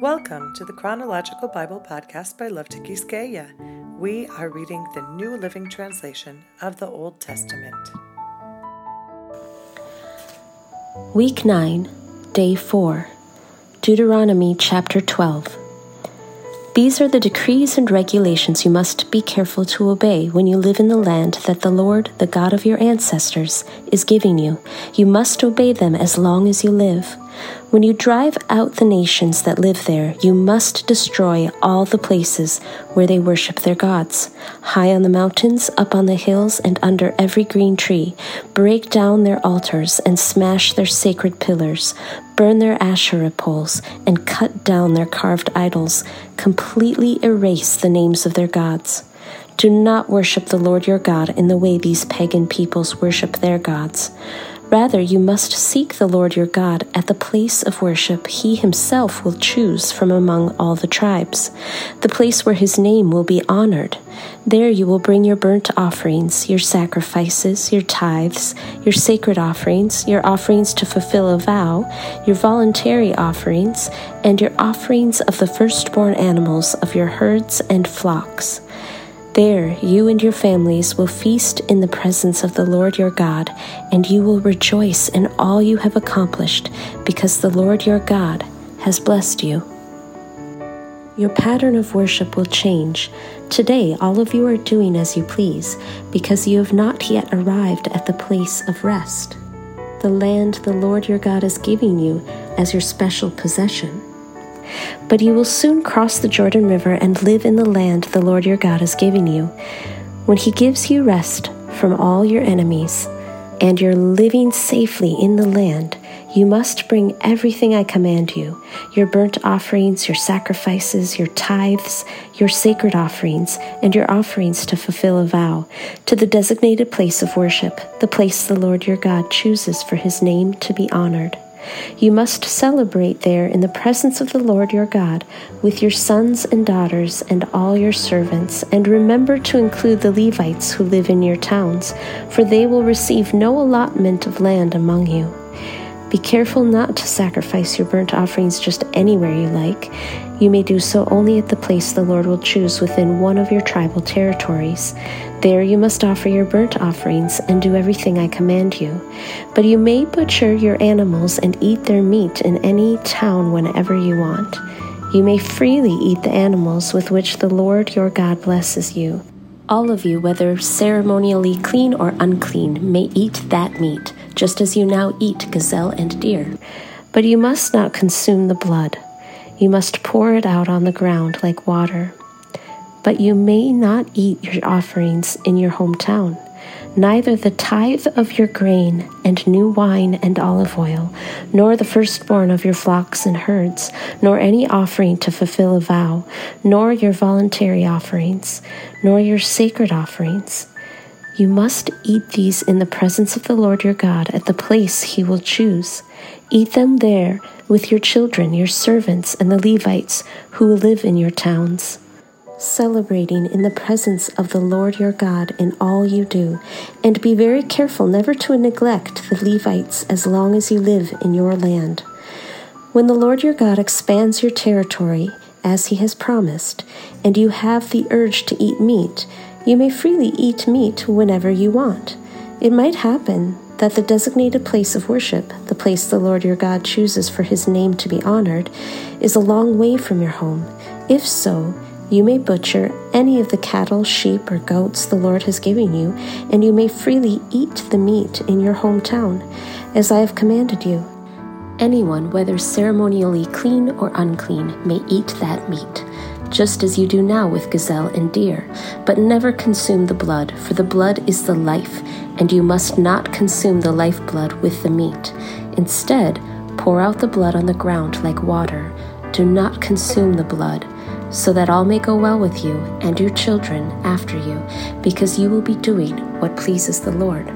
Welcome to the Chronological Bible Podcast by Love to Quisqueya. We are reading the New Living Translation of the Old Testament. Week 9, Day 4, Deuteronomy chapter 12. These are the decrees and regulations you must be careful to obey when you live in the land that the Lord, the God of your ancestors, is giving you. You must obey them as long as you live. When you drive out the nations that live there, you must destroy all the places where they worship their gods. High on the mountains, up on the hills, and under every green tree, break down their altars and smash their sacred pillars, burn their Asherah poles, and cut down their carved idols. Completely erase the names of their gods. Do not worship the Lord your God in the way these pagan peoples worship their gods. Rather, you must seek the Lord your God at the place of worship he himself will choose from among all the tribes, the place where his name will be honored. There you will bring your burnt offerings, your sacrifices, your tithes, your sacred offerings, your offerings to fulfill a vow, your voluntary offerings, and your offerings of the firstborn animals of your herds and flocks. There you and your families will feast in the presence of the Lord your God, and you will rejoice in all you have accomplished, because the Lord your God has blessed you. Your pattern of worship will change. Today, all of you are doing as you please, because you have not yet arrived at the place of rest, the land the Lord your God is giving you as your special possession. But you will soon cross the Jordan River and live in the land the Lord your God is giving you. When he gives you rest from all your enemies, and you're living safely in the land, you must bring everything I command you your burnt offerings, your sacrifices, your tithes, your sacred offerings, and your offerings to fulfill a vow, to the designated place of worship, the place the Lord your God chooses for his name to be honored. You must celebrate there in the presence of the Lord your God with your sons and daughters and all your servants, and remember to include the Levites who live in your towns, for they will receive no allotment of land among you. Be careful not to sacrifice your burnt offerings just anywhere you like. You may do so only at the place the Lord will choose within one of your tribal territories. There you must offer your burnt offerings and do everything I command you. But you may butcher your animals and eat their meat in any town whenever you want. You may freely eat the animals with which the Lord your God blesses you. All of you, whether ceremonially clean or unclean, may eat that meat just as you now eat gazelle and deer. But you must not consume the blood. You must pour it out on the ground like water. But you may not eat your offerings in your hometown, neither the tithe of your grain and new wine and olive oil, nor the firstborn of your flocks and herds, nor any offering to fulfill a vow, nor your voluntary offerings, nor your sacred offerings you must eat these in the presence of the Lord your God at the place he will choose. Eat them there with your children, your servants, and the Levites who live in your towns. Celebrating in the presence of the Lord your God in all you do, and be very careful never to neglect the Levites as long as you live in your land. When the Lord your God expands your territory, as he has promised, and you have the urge to eat meat, you may freely eat meat whenever you want. It might happen that the designated place of worship, the place the Lord your God chooses for his name to be honored, is a long way from your home. If so, you may butcher any of the cattle, sheep, or goats the Lord has given you, and you may freely eat the meat in your hometown, as I have commanded you. Anyone, whether ceremonially clean or unclean, may eat that meat just as you do now with gazelle and deer. But never consume the blood, for the blood is the life, and you must not consume the lifeblood with the meat. Instead, pour out the blood on the ground like water. Do not consume the blood, so that all may go well with you and your children after you, because you will be doing what pleases the Lord.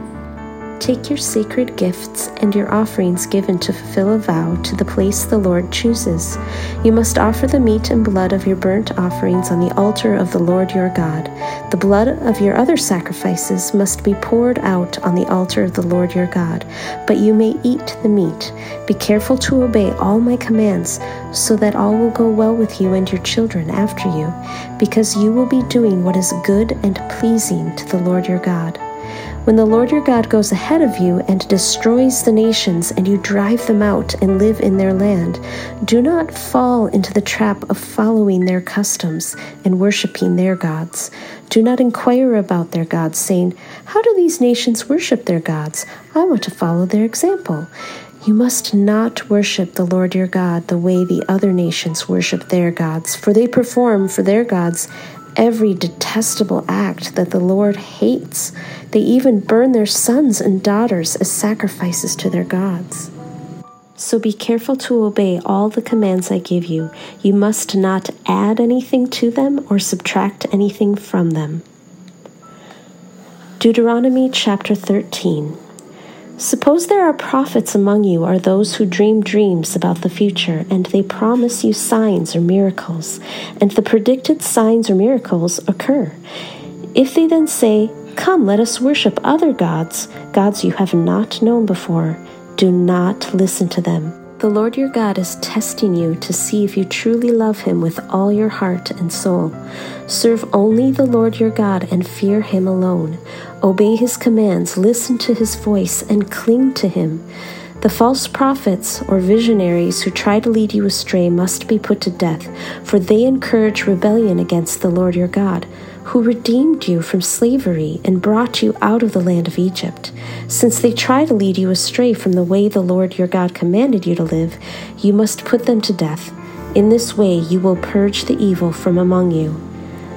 Take your sacred gifts and your offerings given to fulfill a vow to the place the Lord chooses. You must offer the meat and blood of your burnt offerings on the altar of the Lord your God. The blood of your other sacrifices must be poured out on the altar of the Lord your God, but you may eat the meat. Be careful to obey all my commands, so that all will go well with you and your children after you, because you will be doing what is good and pleasing to the Lord your God. When the Lord your God goes ahead of you and destroys the nations, and you drive them out and live in their land, do not fall into the trap of following their customs and worshiping their gods. Do not inquire about their gods, saying, How do these nations worship their gods? I want to follow their example. You must not worship the Lord your God the way the other nations worship their gods, for they perform for their gods every detestable act that the Lord hates. They even burn their sons and daughters as sacrifices to their gods. So be careful to obey all the commands I give you. You must not add anything to them or subtract anything from them. Deuteronomy chapter 13. Suppose there are prophets among you, or those who dream dreams about the future, and they promise you signs or miracles, and the predicted signs or miracles occur. If they then say, Come, let us worship other gods, gods you have not known before, do not listen to them. The Lord your God is testing you to see if you truly love him with all your heart and soul. Serve only the Lord your God and fear him alone. Obey his commands, listen to his voice, and cling to him. The false prophets or visionaries who try to lead you astray must be put to death, for they encourage rebellion against the Lord your God who redeemed you from slavery and brought you out of the land of Egypt. Since they try to lead you astray from the way the Lord your God commanded you to live, you must put them to death. In this way you will purge the evil from among you.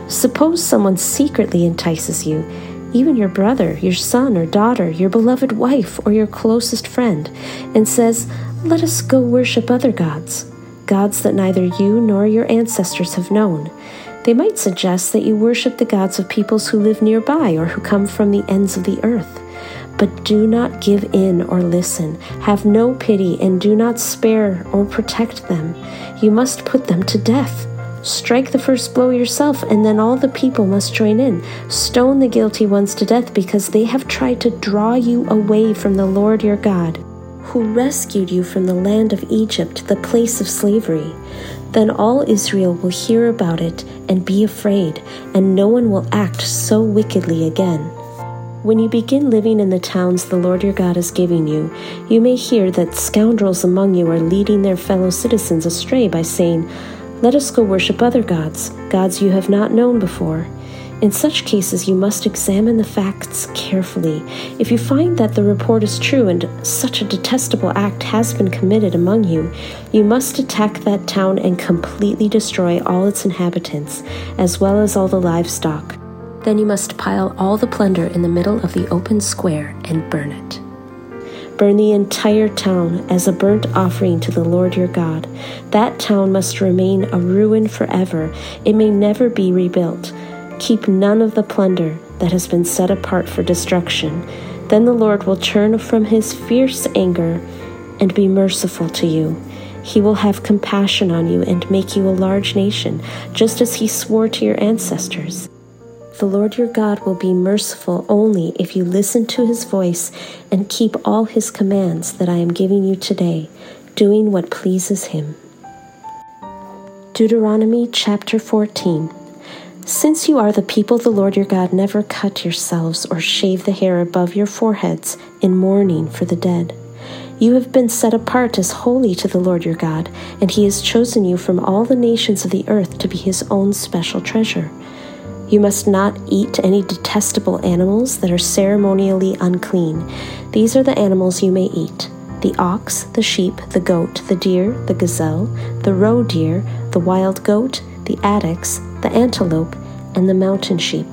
Suppose someone secretly entices you, even your brother, your son or daughter, your beloved wife, or your closest friend, and says, Let us go worship other gods, gods that neither you nor your ancestors have known. They might suggest that you worship the gods of peoples who live nearby or who come from the ends of the earth. But do not give in or listen. Have no pity and do not spare or protect them. You must put them to death. Strike the first blow yourself, and then all the people must join in. Stone the guilty ones to death because they have tried to draw you away from the Lord your God, who rescued you from the land of Egypt, the place of slavery. Then all Israel will hear about it and be afraid, and no one will act so wickedly again. When you begin living in the towns the Lord your God is giving you, you may hear that scoundrels among you are leading their fellow citizens astray by saying, Let us go worship other gods, gods you have not known before. In such cases, you must examine the facts carefully. If you find that the report is true and such a detestable act has been committed among you, you must attack that town and completely destroy all its inhabitants, as well as all the livestock. Then you must pile all the plunder in the middle of the open square and burn it. Burn the entire town as a burnt offering to the Lord your God. That town must remain a ruin forever, it may never be rebuilt. Keep none of the plunder that has been set apart for destruction. Then the Lord will turn from his fierce anger and be merciful to you. He will have compassion on you and make you a large nation, just as he swore to your ancestors. The Lord your God will be merciful only if you listen to his voice and keep all his commands that I am giving you today, doing what pleases him. Deuteronomy chapter 14. Since you are the people the Lord your God never cut yourselves or shave the hair above your foreheads in mourning for the dead. You have been set apart as holy to the Lord your God, and he has chosen you from all the nations of the earth to be his own special treasure. You must not eat any detestable animals that are ceremonially unclean. These are the animals you may eat the ox, the sheep, the goat, the deer, the gazelle, the roe deer, the wild goat, the addax, the antelope, and the mountain sheep.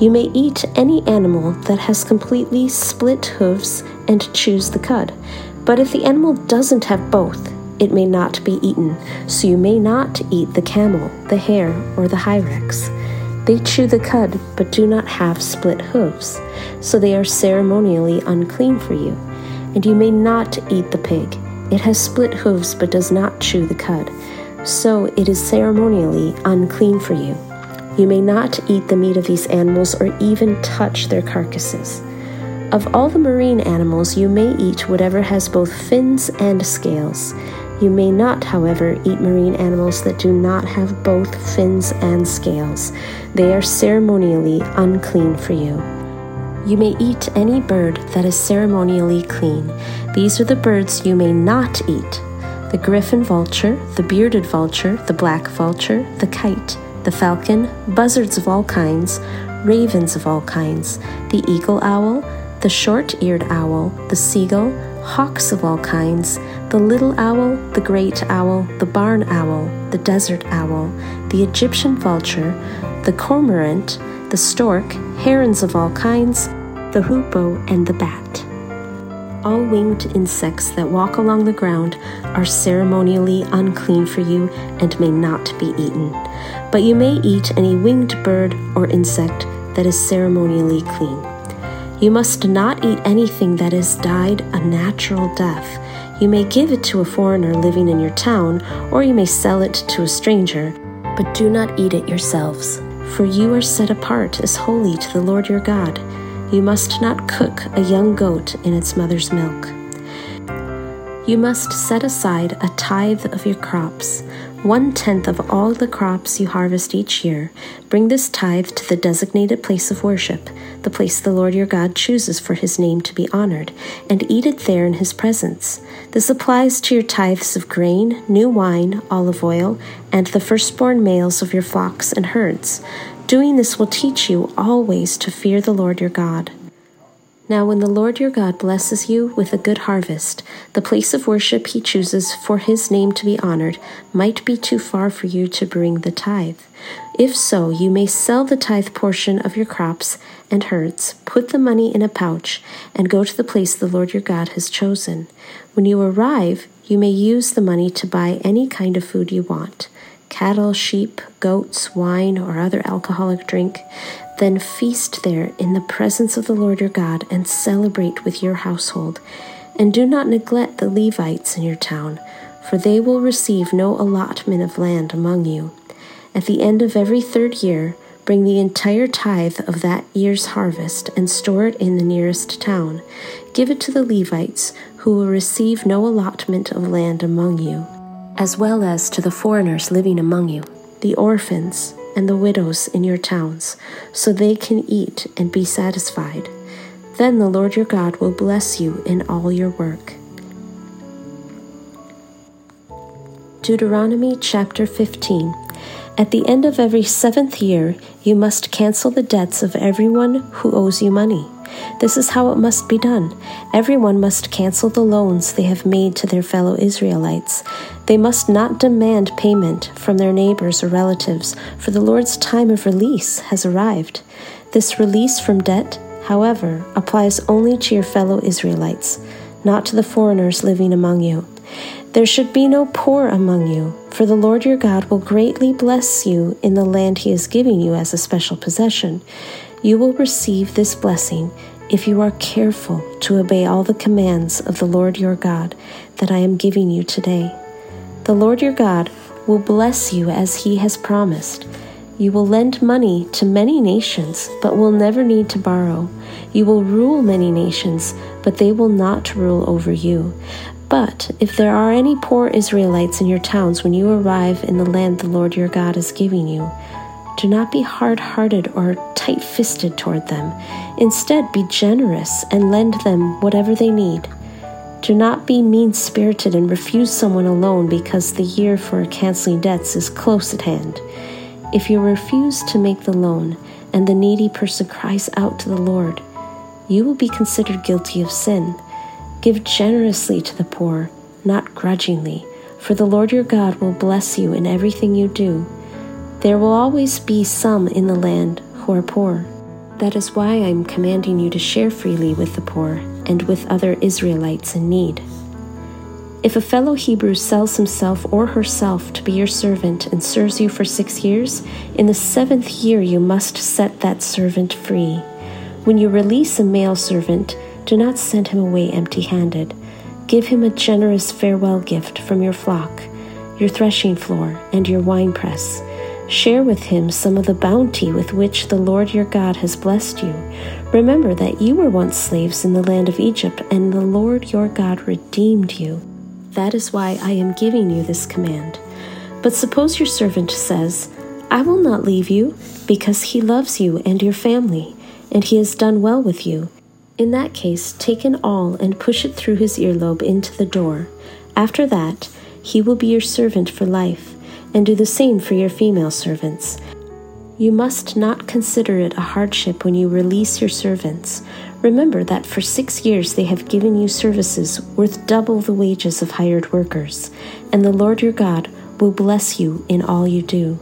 You may eat any animal that has completely split hooves and chews the cud. But if the animal doesn't have both, it may not be eaten, so you may not eat the camel, the hare, or the hyrax. They chew the cud, but do not have split hooves, so they are ceremonially unclean for you. And you may not eat the pig. It has split hooves, but does not chew the cud, so it is ceremonially unclean for you. You may not eat the meat of these animals or even touch their carcasses. Of all the marine animals, you may eat whatever has both fins and scales. You may not, however, eat marine animals that do not have both fins and scales. They are ceremonially unclean for you. You may eat any bird that is ceremonially clean. These are the birds you may not eat the griffon vulture, the bearded vulture, the black vulture, the kite, the falcon, buzzards of all kinds, ravens of all kinds, the eagle owl, the short eared owl, the seagull, hawks of all kinds, the little owl, the great owl, the barn owl, the desert owl, the Egyptian vulture, the cormorant, the stork, herons of all kinds, the hoopoe, and the bat. All winged insects that walk along the ground are ceremonially unclean for you and may not be eaten. But you may eat any winged bird or insect that is ceremonially clean. You must not eat anything that has died a natural death. You may give it to a foreigner living in your town, or you may sell it to a stranger, but do not eat it yourselves. For you are set apart as holy to the Lord your God. You must not cook a young goat in its mother's milk. You must set aside a tithe of your crops, one tenth of all the crops you harvest each year. Bring this tithe to the designated place of worship, the place the Lord your God chooses for his name to be honored, and eat it there in his presence. This applies to your tithes of grain, new wine, olive oil, and the firstborn males of your flocks and herds. Doing this will teach you always to fear the Lord your God. Now, when the Lord your God blesses you with a good harvest, the place of worship he chooses for his name to be honored might be too far for you to bring the tithe. If so, you may sell the tithe portion of your crops and herds, put the money in a pouch, and go to the place the Lord your God has chosen. When you arrive, you may use the money to buy any kind of food you want cattle, sheep, goats, wine, or other alcoholic drink. Then feast there in the presence of the Lord your God and celebrate with your household. And do not neglect the Levites in your town, for they will receive no allotment of land among you. At the end of every third year, bring the entire tithe of that year's harvest and store it in the nearest town. Give it to the Levites, who will receive no allotment of land among you, as well as to the foreigners living among you, the orphans, and the widows in your towns, so they can eat and be satisfied. Then the Lord your God will bless you in all your work. Deuteronomy chapter 15. At the end of every seventh year, you must cancel the debts of everyone who owes you money. This is how it must be done. Everyone must cancel the loans they have made to their fellow Israelites. They must not demand payment from their neighbors or relatives, for the Lord's time of release has arrived. This release from debt, however, applies only to your fellow Israelites, not to the foreigners living among you. There should be no poor among you, for the Lord your God will greatly bless you in the land he is giving you as a special possession. You will receive this blessing if you are careful to obey all the commands of the Lord your God that I am giving you today. The Lord your God will bless you as he has promised. You will lend money to many nations, but will never need to borrow. You will rule many nations, but they will not rule over you. But if there are any poor Israelites in your towns when you arrive in the land the Lord your God is giving you, do not be hard hearted or tight fisted toward them. Instead, be generous and lend them whatever they need. Do not be mean spirited and refuse someone a loan because the year for canceling debts is close at hand. If you refuse to make the loan and the needy person cries out to the Lord, you will be considered guilty of sin. Give generously to the poor, not grudgingly, for the Lord your God will bless you in everything you do. There will always be some in the land who are poor. That is why I am commanding you to share freely with the poor and with other Israelites in need. If a fellow Hebrew sells himself or herself to be your servant and serves you for six years, in the seventh year you must set that servant free. When you release a male servant, do not send him away empty handed. Give him a generous farewell gift from your flock, your threshing floor, and your winepress. Share with him some of the bounty with which the Lord your God has blessed you. Remember that you were once slaves in the land of Egypt, and the Lord your God redeemed you. That is why I am giving you this command. But suppose your servant says, I will not leave you, because he loves you and your family, and he has done well with you. In that case, take an awl and push it through his earlobe into the door. After that, he will be your servant for life, and do the same for your female servants. You must not consider it a hardship when you release your servants. Remember that for six years they have given you services worth double the wages of hired workers, and the Lord your God will bless you in all you do.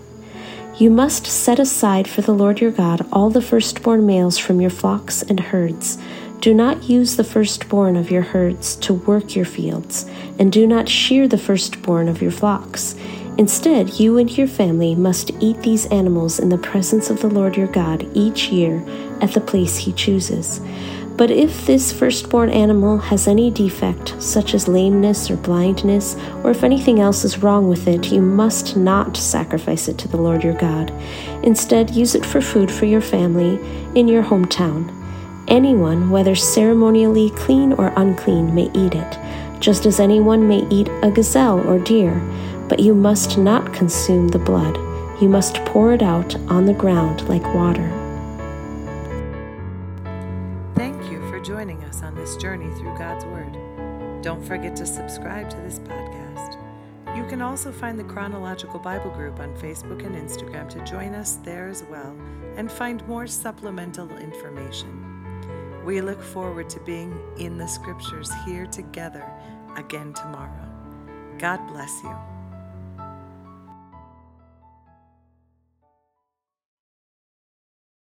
You must set aside for the Lord your God all the firstborn males from your flocks and herds. Do not use the firstborn of your herds to work your fields, and do not shear the firstborn of your flocks. Instead, you and your family must eat these animals in the presence of the Lord your God each year at the place he chooses. But if this firstborn animal has any defect, such as lameness or blindness, or if anything else is wrong with it, you must not sacrifice it to the Lord your God. Instead, use it for food for your family in your hometown. Anyone, whether ceremonially clean or unclean, may eat it, just as anyone may eat a gazelle or deer but you must not consume the blood. You must pour it out on the ground like water. Thank you for joining us on this journey through God's Word. Don't forget to subscribe to this podcast. You can also find the Chronological Bible Group on Facebook and Instagram to join us there as well and find more supplemental information. We look forward to being in the scriptures here together again tomorrow. God bless you.